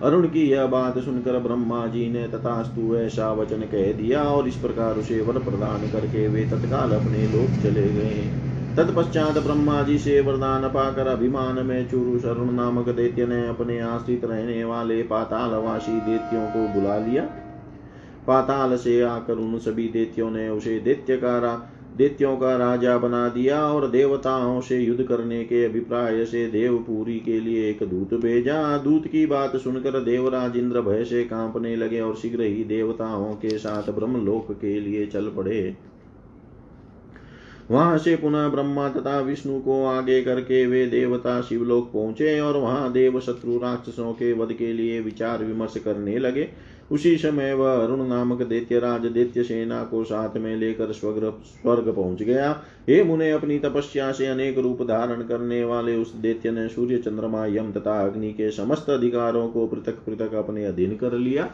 अरुण की यह बात सुनकर ब्रह्मा जी ने तथास्तु ऐसा वचन कह दिया और इस प्रकार उसे वर प्रदान करके वे तत्काल अपने लोक चले गए। तत्पश्चात ब्रह्मा जी से वरदान पाकर अभिमान में चुरु अरुण नामक दैत्य ने अपने आश्रित रहने वाले पातालवासी दैत्यों को बुला लिया। पाताल से आकर उन सभी दैत्यों ने उसे दैत्य का दैत्यों का राजा बना दिया और देवताओं से युद्ध करने के अभिप्राय से देवपुरी के लिए एक दूत भेजा। दूत की बात सुनकर देवराज इंद्र भय से कांपने लगे और शीघ्र ही देवताओं के साथ ब्रह्मलोक के लिए चल पड़े। वहाँ से पुनः ब्रह्मा तथा विष्णु को आगे करके वे देवता शिवलोक पहुँचे और वहाँ देव शत्रु राक्षसों के वध के लिए विचार विमर्श करने लगे। उसी समय वह अरुण नामक दैत्यराज दैत्य सेना को साथ में लेकर स्वर्ग स्वर्ग पहुँच गया। हे मुने अपनी तपस्या से अनेक रूप धारण करने वाले उस दैत्य ने सूर्य चंद्रमा यम तथा अग्नि के समस्त अधिकारों को पृथक पृथक अपने अधीन कर लिया।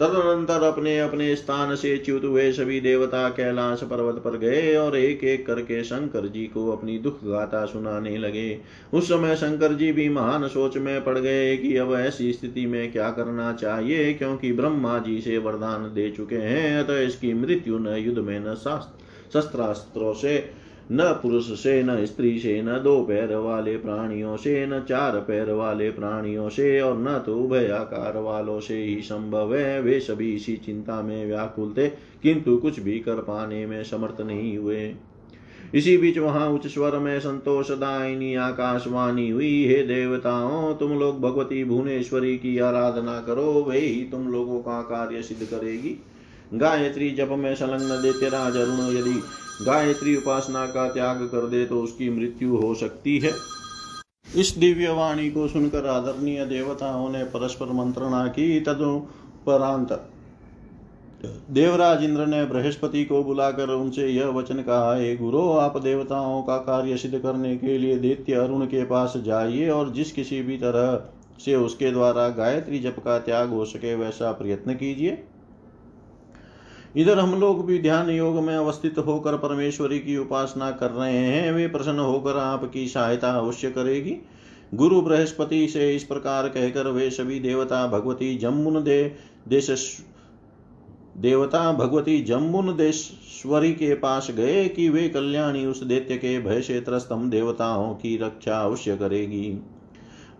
तदनंतर अपने अपने स्थान से च्युत हुए सभी देवता कैलाश पर्वत पर गए और एक एक करके शंकर जी को अपनी दुख गाथा सुनाने लगे। उस समय शंकर जी भी महान सोच में पड़ गए कि अब ऐसी स्थिति में क्या करना चाहिए, क्योंकि ब्रह्मा जी से वरदान दे चुके हैं, अतः तो इसकी मृत्यु न युद्ध में, न शास्त्र, शस्त्रास्त्रों से न पुरुष से न स्त्री से न दो पैर वाले प्राणियों से, न चार पैर वाले प्राणियों से और न तो उभय आकार वालों से ही संभव है। वे सभी इसी चिंता में व्याकुल थे, किंतु कुछ भी कर पाने में समर्थ नहीं हुए। इसी बीच वहाँ उच्च स्वर में संतोष दायनी आकाशवाणी हुई, हे देवताओं, तुम लोग भगवती भुवनेश्वरी की आराधना करो, वे ही तुम लोगों का कार्य सिद्ध करेगी। गायत्री जप में संलग्न देते राज अरुण, यदि गायत्री उपासना का त्याग कर दे तो उसकी मृत्यु हो सकती है। इस दिव्य वाणी को सुनकर आदरणीय देवताओं ने परस्पर मंत्रणा की, तदुपरांत देवराज इंद्र ने बृहस्पति को बुलाकर उनसे यह वचन कहा, हे गुरु, आप देवताओं का कार्य सिद्ध करने के लिए दैत्य अरुण के पास जाइए और जिस किसी भी तरह से उसके द्वारा गायत्री जप का त्याग हो सके, वैसा प्रयत्न कीजिए। इधर हम लोग भी ध्यान योग में अवस्थित होकर परमेश्वरी की उपासना कर रहे हैं। वे प्रसन्न होकर आपकी सहायता अवश्य करेगी। गुरु बृहस्पति से इस प्रकार कहकर वे सभी देवता भगवती जम्मुन दे, देश देवता भगवती जम्मुन देश्वरी के पास गए कि वे कल्याणी उस दैत्य के भय से त्रस्तम देवताओं की रक्षा अवश्य करेगी।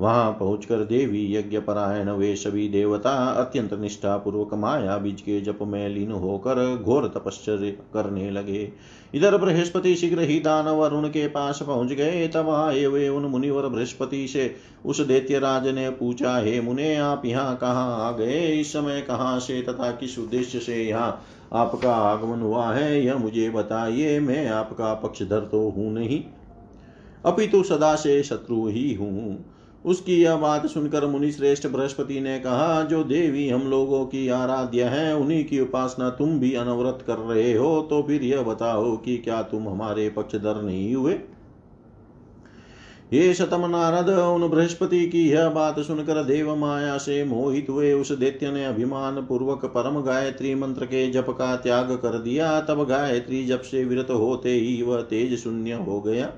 वहाँ पहुंचकर देवी यज्ञ परायण वे सभी देवता, अत्यंत निष्ठा पूर्वक माया बीज के जप में लीन होकर घोर तपश्चर्य करने लगे। इधर बृहस्पति शीघ्र ही दानव अरुण के पास पहुँच गए, तब आए वे उन मुनिवर बृहस्पति से उस दैत्य राज ने पूछा, हे मुने, आप यहाँ कहाँ आ गए? इस समय कहाँ से तथा किस उद्देश्य से यहाँ आपका आगमन हुआ है? यह मुझे बताइए, मैं आपका पक्षधर तो हूँ नहीं। अपितु सदा से शत्रु ही हूँ। उसकी यह बात सुनकर मुनि श्रेष्ठ बृहस्पति ने कहा, जो देवी हम लोगों की आराध्य है, उन्हीं की उपासना तुम भी अनवरत कर रहे हो तो फिर यह बताओ कि क्या तुम हमारे पक्षधर नहीं हुए? ये शतम नारद उन बृहस्पति की यह बात सुनकर देव माया से मोहित हुए, उस दैत्य ने अभिमान पूर्वक परम गायत्री मंत्र के जप का त्याग कर दिया। तब गायत्री जप से विरत होते ही वह तेज शून्य हो गया।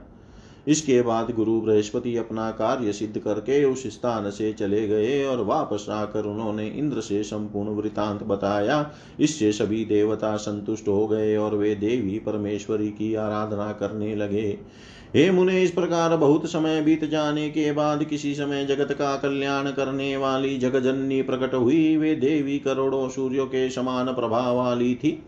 इसके बाद गुरु बृहस्पति अपना कार्य सिद्ध करके उस स्थान से चले गए और वापस आकर उन्होंने इंद्र से संपूर्ण वृतांत बताया। इससे सभी देवता संतुष्ट हो गए और वे देवी परमेश्वरी की आराधना करने लगे। हे मुने, इस प्रकार बहुत समय बीत जाने के बाद किसी समय जगत का कल्याण करने वाली जगजननी प्रकट हुई। वे देवी करोड़ों सूर्यों के समान प्रभाव वाली थी।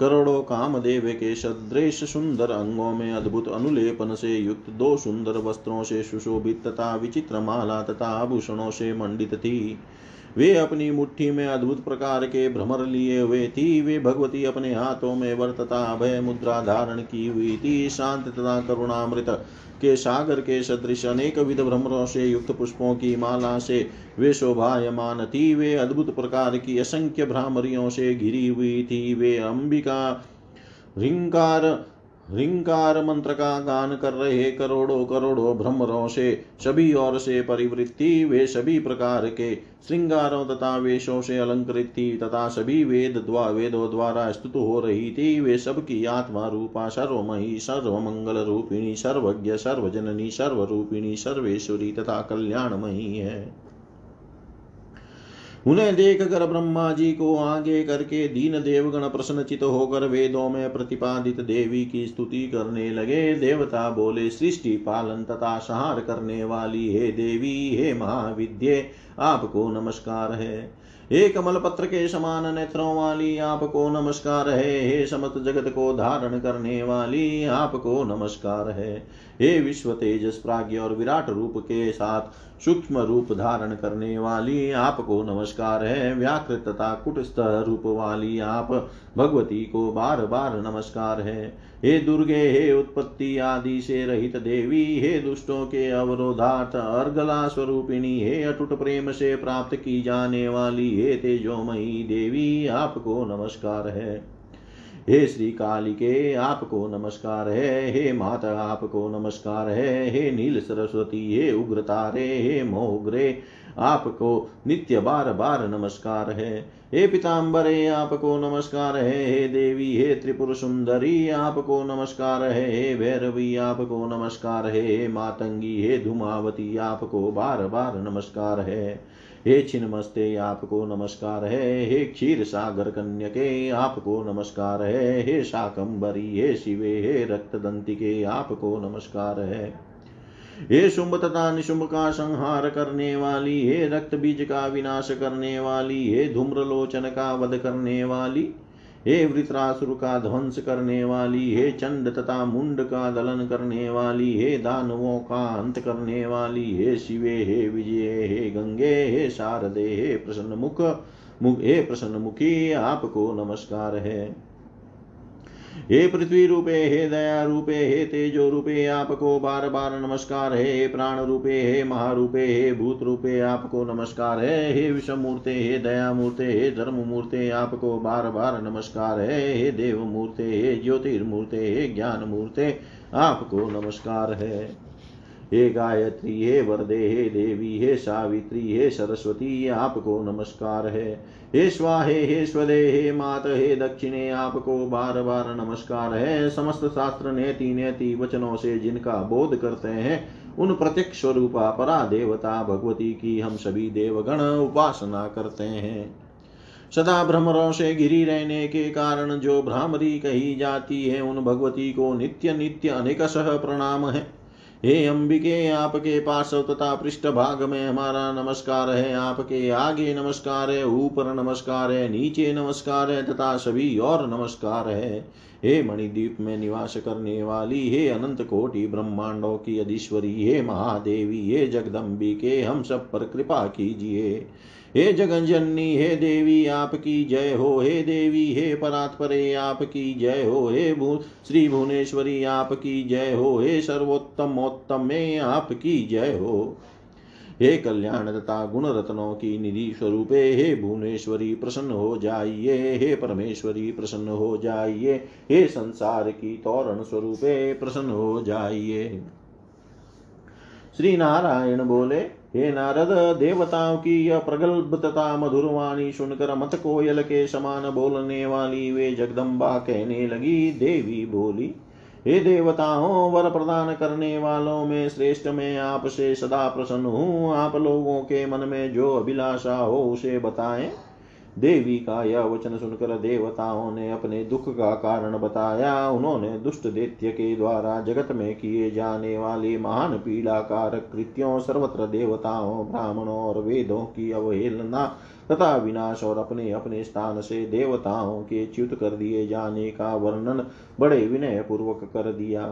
करोड़ों कामदेव के सदृश सुंदर अंगों में अद्भुत अनुलेपन से युक्त दो सुंदर वस्त्रों से सुशोभित तथा विचित्र माला तथा आभूषणों से मंडित थी। वे अपनी मुट्ठी में अद्भुत प्रकार के भ्रमर लिए हुए थी। वे भगवती अपने हाथों में वर्तता अभय मुद्रा धारण की हुई थी। शांत तथा करुणामृत के सागर के सदृश अनेक विध भ्रमरों से युक्त पुष्पों की माला से वे शोभायमान थी। वे अद्भुत प्रकार की असंख्य भ्रामरियों से घिरी हुई थी। वे अंबिका रिंकार रिंकार मंत्र का गान कर रहे करोड़ों करोड़ों भ्रमरों से, सभी ओर से परिवृत्ति, वे सभी प्रकार के श्रृंगारों तथा वेशों से अलंकृत थी तथा सभी वेद द्वा, वेदों द्वारा स्तुत हो रही थी। वे सबकी आत्मा रूपा सर्वमयी, सर्वमंगल रूपिणी, सर्वज्ञ, सर्वजननी, सर्वरूपिणी, सर्वेश्वरी तथा कल्याणमयी है। उन्हें देख कर ब्रह्मा जी को आगे करके दीन देवगण प्रश्नचित होकर वेदों में प्रतिपादित देवी की स्तुति करने लगे। देवता बोले, सृष्टि पालन तथा सहार करने वाली हे देवी, हे महाविद्ये, आपको नमस्कार है। हे कमल पत्र के समान नेत्रों वाली, आपको नमस्कार है। हे समस्त जगत को धारण करने वाली, आपको नमस्कार है। हे विश्व तेजस प्राज्ञ और विराट रूप के साथ सूक्ष्म रूप धारण करने वाली आपको नमस्कार है। व्याकृत तथा कुटस्थ रूप वाली आप भगवती को बार बार नमस्कार है। हे दुर्गे, हे उत्पत्ति आदि से रहित देवी, हे दुष्टों के अवरोधार्थ अर्गला स्वरूपिणी, हे अटूट प्रेम से प्राप्त की जाने वाली हे तेजोमयी देवी, आपको नमस्कार है। हे श्री कालिके आपको नमस्कार है। हे माता, आपको नमस्कार है। हे नील सरस्वती, हे उग्रतारे हे मोग्रे आपको नित्य बार बार नमस्कार है। हे पिताम्बरे, आपको नमस्कार है। हे देवी, हे त्रिपुर सुंदरी, आपको नमस्कार है। हे भैरवी, आपको नमस्कार है। हे मातंगी, हे धुमावती, आपको बार बार नमस्कार है। हे छिन्मस्ते आपको नमस्कार है। हे क्षीर सागर कन्यके, आपको नमस्कार है। हे शाकंबरी हे शिवे, हे रक्त दंतिके आपको नमस्कार है। हे शुंभ तथा निशुंभ का संहार करने वाली, हे रक्त बीज का विनाश करने वाली, हे धूम्रलोचन का वध करने वाली हे वृत्रासुर का ध्वंस करने वाली, हे चंड तथा मुंड का दलन करने वाली, हे दानवों का अंत करने वाली, हे शिवे, हे विजय, हे गंगे, हे शारदे, हे प्रसन्न मुख मुख हे प्रसन्न मुखी आपको नमस्कार है। हे पृथ्वी रूपे, हे दया रूपे, हे तेजो रूपे, आपको बार बार नमस्कार है। प्राण रूपे, हे महारूपे, हे भूत रूपे, आपको नमस्कार है। हे विषम मूर्ते हे दया मूर्ते हे धर्म मूर्ते आपको बार बार नमस्कार है। हे देव मूर्ते हे ज्योतिर्मूर्ते, हे ज्ञान मूर्ते आपको नमस्कार है। हे गायत्री, हे वरदे, हे देवी, हे सावित्री, हे सरस्वती आपको नमस्कार है। हे स्वाहे, हे स्वदे, हे मात, हे दक्षिणे, आपको बार बार नमस्कार है। समस्त शास्त्र नेति नेति वचनों से जिनका बोध करते हैं, उन प्रत्यक्ष स्वरूपा परा देवता भगवती की हम सभी देवगण उपासना करते हैं। सदा भ्रमरों से घिरी रहने के कारण जो भ्रामरी कही जाती है, उन भगवती को नित्य नित्य अनेकशः प्रणाम है। हे अंबिके, आपके पास तथा पृष्ठ भाग में हमारा नमस्कार है। आपके आगे नमस्कार है, ऊपर नमस्कार है, नीचे नमस्कार है तथा सभी और नमस्कार है। हे मणिद्वीप में निवास करने वाली हे अनंत कोटि ब्रह्मांडों की अधीश्वरी, हे महादेवी, हे जगदम्बिके, हम सब पर कृपा कीजिए। हे जगंजननी हे देवी आपकी जय हो। हे देवी, हे परात्परे आपकी जय हो। हे भू, श्री भुवनेश्वरी आपकी जय हो। हे सर्वोत्तमोत्तम, में आपकी जय हो। हे कल्याण तथा गुण रत्नों की निधि स्वरूपे, हे भुवनेश्वरी, प्रसन्न हो जाइए। हे परमेश्वरी, प्रसन्न हो जाइए। हे संसार की तोरण स्वरूपे, प्रसन्न हो जाइए। श्री नारायण बोले हे नारद, देवताओं की यह प्रगल्भ तथा मधुर वाणी सुनकर मत कोयल के समान बोलने वाली वे जगदम्बा कहने लगी, देवी बोली, हे देवताओं, वर प्रदान करने वालों में श्रेष्ठ में आपसे सदा प्रसन्न हूँ। आप लोगों के मन में जो अभिलाषा हो, उसे बताएँ। देवी का यह वचन सुनकर देवताओं ने अपने दुख का कारण बताया। उन्होंने दुष्ट दैत्य के द्वारा जगत में किए जाने वाले महान पीड़ाकारक कृत्यों, सर्वत्र देवताओं, ब्राह्मणों और वेदों की अवहेलना तथा विनाश और अपने अपने स्थान से देवताओं के च्युत कर दिए जाने का वर्णन बड़े विनय पूर्वक कर दिया।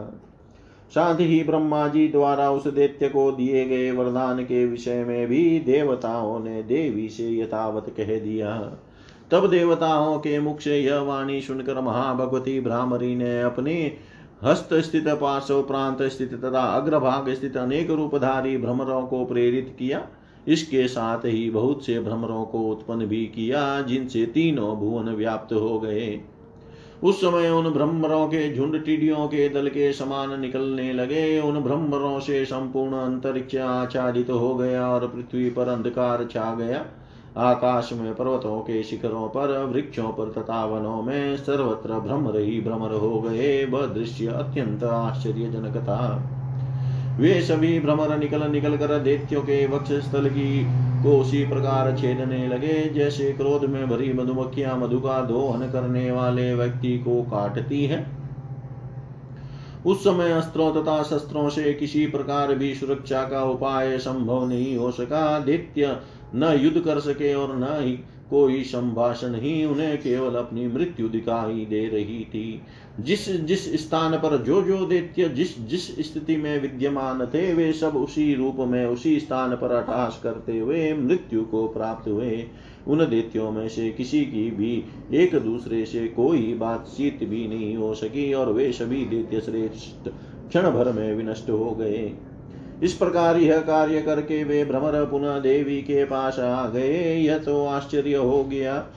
साथ ही ब्रह्मा जी द्वारा उस दैत्य को दिए गए वरदान के विषय में भी देवताओं ने देवी से यथावत कह दिया। तब देवताओं के मुख से यह वाणी सुनकर महाभगवती भ्रामरी ने अपने हस्त स्थित पार्श्व प्रांत स्थित तथा अग्रभाग स्थित अनेक रूपधारी भ्रमरों को प्रेरित किया। इसके साथ ही बहुत से भ्रमरों को उत्पन्न भी किया, जिनसे तीनों भुवन व्याप्त हो गए। उस समय उन भ्रमरों के झुंड टिडियों के दल के समान निकलने लगे। उन भ्रमरों से संपूर्ण अंतरिक्ष आच्छादित हो गया और पृथ्वी पर अंधकार छा गया। आकाश में पर्वतों के शिखरों पर, वृक्षों पर तथा वनों में सर्वत्र भ्रमर ही भ्रमर हो गए। वह दृश्य अत्यंत आश्चर्यजनक था। वे सभी भ्रमर निकल निकल कर दैत्यों के वक्ष स्थल की को उसी प्रकार छेदने लगे। जैसे क्रोध में भरी मधुमक्खियाँ मधु का दोहन करने वाले व्यक्ति को काटती है। उस समय अस्त्रों तथा शस्त्रों से किसी प्रकार भी सुरक्षा का उपाय संभव नहीं हो सका। दैत्य न युद्ध कर सके और न ही कोई संभाषण ही उन्हें केवल अपनी मृत्यु दिखाई दे रही थी। जिस जिस स्थान पर जो जो दैत्य, जिस जिस स्थिति में विद्यमान थे, वे सब उसी रूप में, उसी स्थान पर अटहास करते हुए, मृत्यु को प्राप्त हुए। उन दैत्यों में से किसी की भी एक दूसरे से कोई बातचीत भी नहीं हो सकी और वे सभी दैत्य श्रेष्ठ क्षण भर में विनष्ट हो गए। इस प्रकार यह कार्य करके वे भ्रमर पुनः देवी के पास आ गए। यह तो आश्चर्य हो गया।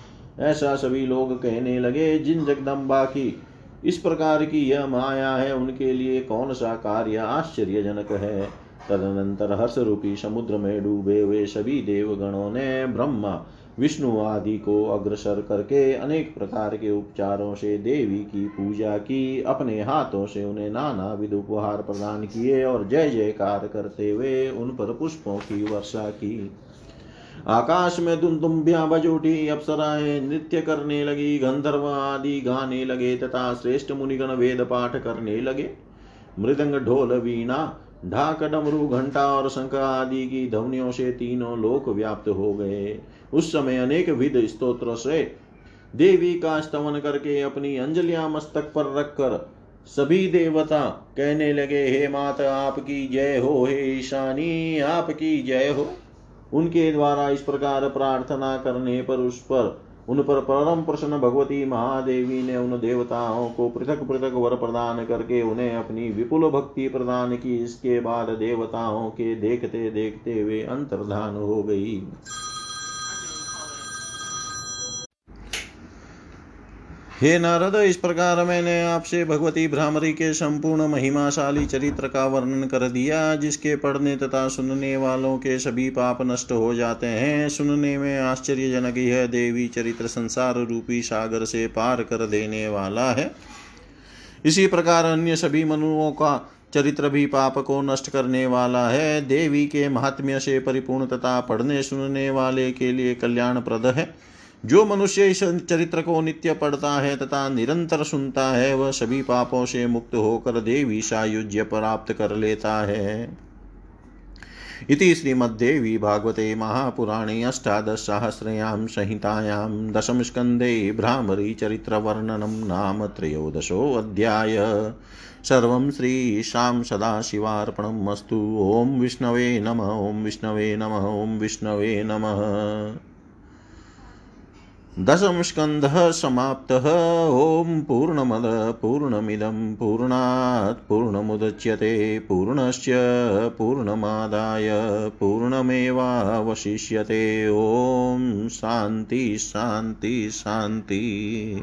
ऐसा सभी लोग कहने लगे, जिन जगदम्बा की इस प्रकार की यह माया है, उनके लिए कौन सा कार्य आश्चर्यजनक है? तदनंतर हर्ष रूपी समुद्र में डूबे हुए सभी देवगणों ने ब्रह्मा, विष्णु आदि को अग्रसर करके अनेक प्रकार के उपचारों से देवी की पूजा की, अपने हाथों से उन्हें नाना विध उपहार प्रदान किए और जय जयकार करते हुए उन पर पुष्पों की वर्षा की। आकाश में दुमदुम्बियाँ बज उठी अप्सराएँ नृत्य करने लगी, गंधर्व आदि गाने लगे तथा श्रेष्ठ मुनिगण वेद पाठ करने लगे। मृदंग ढोल, वीणा, ढाक, डमरू, घंटा और शंख आदि की ध्वनियों से तीनों लोक व्याप्त हो गए। उस समय अनेक विध स्त्रोत्र से देवी का स्तवन करके अपनी अंजलियाँ मस्तक पर रखकर सभी देवता कहने लगे, हे माता, आपकी जय हो, हे ईशानी, आपकी जय हो। उनके द्वारा इस प्रकार प्रार्थना करने पर उस पर, उन पर परम प्रसन्न भगवती महादेवी ने उन देवताओं को पृथक पृथक वर प्रदान करके उन्हें अपनी विपुल भक्ति प्रदान की। इसके बाद देवताओं के देखते देखते वे अंतर्धान हो गई। हे नारद, इस प्रकार मैंने आपसे भगवती भ्रामरी के संपूर्ण महिमाशाली चरित्र का वर्णन कर दिया, जिसके पढ़ने तथा सुनने वालों के सभी पाप नष्ट हो जाते हैं। सुनने में आश्चर्यजनक यह देवी चरित्र संसार रूपी सागर से पार कर देने वाला है। इसी प्रकार अन्य सभी मनुओं का चरित्र भी पाप को नष्ट करने वाला है। देवी के महात्म्य से परिपूर्ण तथा पढ़ने सुनने वाले के लिए कल्याणप्रद है। जो मनुष्य इस चरित्र को नित्य पढ़ता है तथा निरंतर सुनता है, वह सभी पापों से मुक्त होकर देवी सायुज्य प्राप्त कर लेता है। इति श्रीमद्देवी भागवते महापुराणे अष्टादशसहस्रयां संहितायां दशमस्कन्धे भ्रामरीचरित्रवर्णनं नाम त्रयोदशोऽध्याय। सर्वं श्रीशां सदाशिवार्पणम् अस्तु। ॐ विष्णवे नम, ॐ विष्णवे नम, ॐ विष्णवे नमः। दशम स्कंध समाप्त। ओं पूर्णमद, पूर्णमिदं, पूर्णात्, पूर्णमुदच्यते पूर्णस्य पूर्णमादाय, पूर्णमेवावशिष्यते। ओ शांति शांति शांति